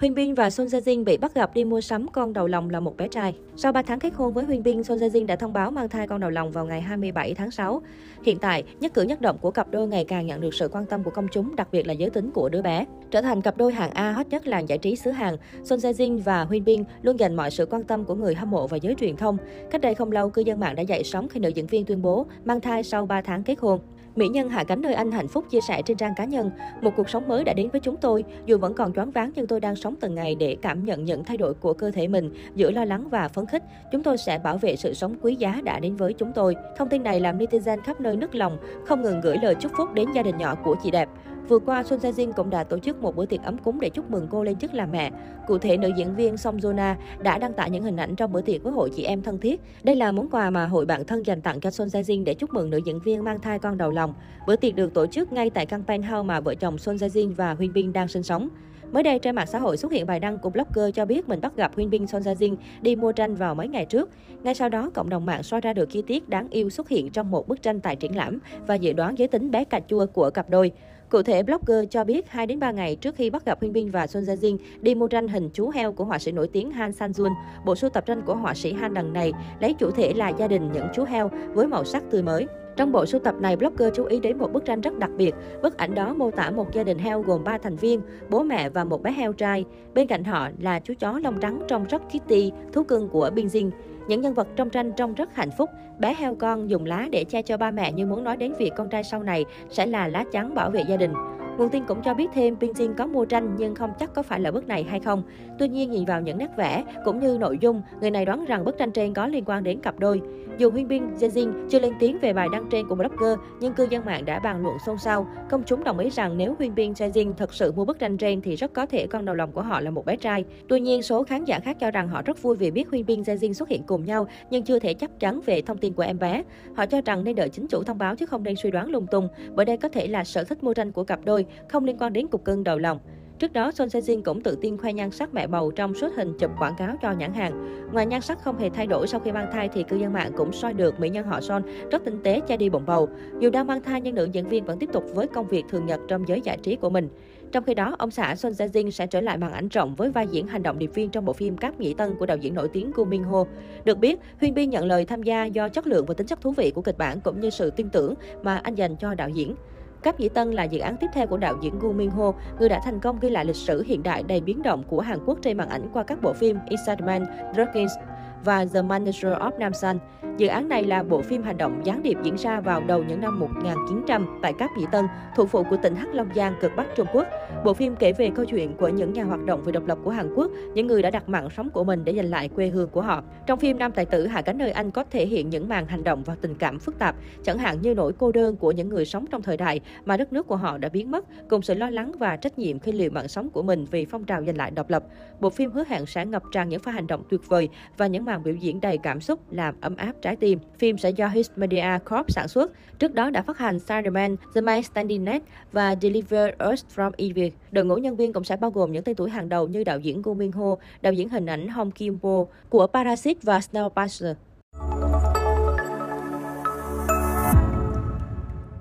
Huyên Bin và Son Jae Jin bị bắt gặp đi mua sắm con đầu lòng là một bé trai. Sau 3 tháng kết hôn với Huyên Bin, Son Jae Jin đã thông báo mang thai con đầu lòng vào ngày 27 tháng 6. Hiện tại, nhất cử nhất động của cặp đôi ngày càng nhận được sự quan tâm của công chúng, đặc biệt là giới tính của đứa bé. Trở thành cặp đôi hạng A hot nhất làng giải trí xứ Hàn, Son Jae Jin và Huyên Bin luôn dành mọi sự quan tâm của người hâm mộ và giới truyền thông. Cách đây không lâu, cư dân mạng đã dậy sóng khi nữ diễn viên tuyên bố mang thai sau 3 tháng kết hôn. Mỹ nhân hạ cánh nơi Anh hạnh phúc chia sẻ trên trang cá nhân. Một cuộc sống mới đã đến với chúng tôi. Dù vẫn còn choáng váng nhưng tôi đang sống từng ngày để cảm nhận những thay đổi của cơ thể mình. Giữa lo lắng và phấn khích, chúng tôi sẽ bảo vệ sự sống quý giá đã đến với chúng tôi. Thông tin này làm netizen khắp nơi nức lòng, không ngừng gửi lời chúc phúc đến gia đình nhỏ của chị đẹp. Vừa qua, Son Jae Jin cũng đã tổ chức một bữa tiệc ấm cúng để chúc mừng cô lên chức làm mẹ. Cụ thể, nữ diễn viên Song Jona đã đăng tải những hình ảnh trong bữa tiệc với hội chị em thân thiết. Đây là món quà mà hội bạn thân dành tặng cho Son Jae Jin để chúc mừng nữ diễn viên mang thai con đầu lòng. Bữa tiệc được tổ chức ngay tại căn penthouse mà vợ chồng Son Jae Jin và Huyên Bin đang sinh sống. Mới đây trên mạng xã hội xuất hiện bài đăng của blogger cho biết mình bắt gặp Huyên Bin Son Jae Jin đi mua tranh vào mấy ngày trước. Ngay sau đó, cộng đồng mạng soi ra được chi tiết đáng yêu xuất hiện trong một bức tranh tại triển lãm và dự đoán giới tính bé cà chua của cặp đôi. Cụ thể, blogger cho biết 2 đến 3 ngày trước khi bắt gặp Huyên Bin và Son Jae Jin đi mua tranh hình chú heo của họa sĩ nổi tiếng Han San Jun, bộ sưu tập tranh của họa sĩ Han lần này lấy chủ thể là gia đình những chú heo với màu sắc tươi mới. Trong bộ sưu tập này, blogger chú ý đến một bức tranh rất đặc biệt. Bức ảnh đó mô tả một gia đình heo gồm 3 thành viên, bố mẹ và một bé heo trai. Bên cạnh họ là chú chó lông trắng trông rất Kitty, thú cưng của Binzing. Những nhân vật trong tranh trông rất hạnh phúc. Bé heo con dùng lá để che cho ba mẹ như muốn nói đến việc con trai sau này sẽ là lá chắn bảo vệ gia đình. Nguồn tin cũng cho biết thêm Pinjin có mua tranh nhưng không chắc có phải là bức này hay không. Tuy nhiên nhìn vào những nét vẽ cũng như nội dung, người này đoán rằng bức tranh trên có liên quan đến cặp đôi. Dù Huyên Bin Jin chưa lên tiếng về bài đăng trên của blogger, nhưng cư dân mạng đã bàn luận xôn xao. Công chúng đồng ý rằng nếu Huyên Bin Jin thật sự mua bức tranh trên thì rất có thể con đầu lòng của họ là một bé trai. Tuy nhiên, số khán giả khác cho rằng họ rất vui vì biết Huyên Bin Jin xuất hiện cùng nhau, nhưng chưa thể chắc chắn về thông tin của em bé. Họ cho rằng nên đợi chính chủ thông báo chứ không nên suy đoán lung tung, bởi đây có thể là sở thích mua tranh của cặp đôi, không liên quan đến cục cưng đầu lòng. Trước đó, Son Se Jin cũng tự tin khoe nhan sắc mẹ bầu trong suốt hình chụp quảng cáo cho nhãn hàng. Ngoài nhan sắc không hề thay đổi sau khi mang thai thì cư dân mạng cũng soi được mỹ nhân họ Son rất tinh tế che đi bụng bầu. Dù đang mang thai nhưng nữ diễn viên vẫn tiếp tục với công việc thường nhật trong giới giải trí của mình. Trong khi đó, ông xã Son Se Jin sẽ trở lại màn ảnh rộng với vai diễn hành động điệp viên trong bộ phim Cáp Nhĩ Tân của đạo diễn nổi tiếng Gu Min Ho. Được biết, Huyên Bi nhận lời tham gia do chất lượng và tính chất thú vị của kịch bản cũng như sự tin tưởng mà anh dành cho đạo diễn. Cáp Nhĩ Tân là dự án tiếp theo của đạo diễn Gu Min Ho, người đã thành công ghi lại lịch sử hiện đại đầy biến động của Hàn Quốc trên màn ảnh qua các bộ phim Inside Man, Dragons và The Manager of Namsan. Dự án này là bộ phim hành động gián điệp diễn ra vào đầu những năm 1900 tại Cáp Nhĩ Tân, thủ phủ của tỉnh Hắc Long Giang, cực Bắc Trung Quốc. Bộ phim kể về câu chuyện của những nhà hoạt động vì độc lập của Hàn Quốc, những người đã đặt mạng sống của mình để giành lại quê hương của họ. Trong phim, nam tài tử hạ cánh nơi Anh có thể hiện những màn hành động và tình cảm phức tạp, chẳng hạn như nỗi cô đơn của những người sống trong thời đại mà đất nước của họ đã biến mất, cùng sự lo lắng và trách nhiệm khi liều mạng sống của mình vì phong trào giành lại độc lập. Bộ phim hứa hẹn sẽ ngập tràn những pha hành động tuyệt vời và những màn biểu diễn đầy cảm xúc làm ấm áp trái tim. Phim sẽ do His Media Corp sản xuất. Trước đó đã phát hành Spider-Man, The Man Standing Next và Deliver Us from Evil. Đội ngũ nhân viên cũng sẽ bao gồm những tên tuổi hàng đầu như đạo diễn Go Min Ho, đạo diễn hình ảnh Hong Kim Bo của Parasite và Snowpiercer.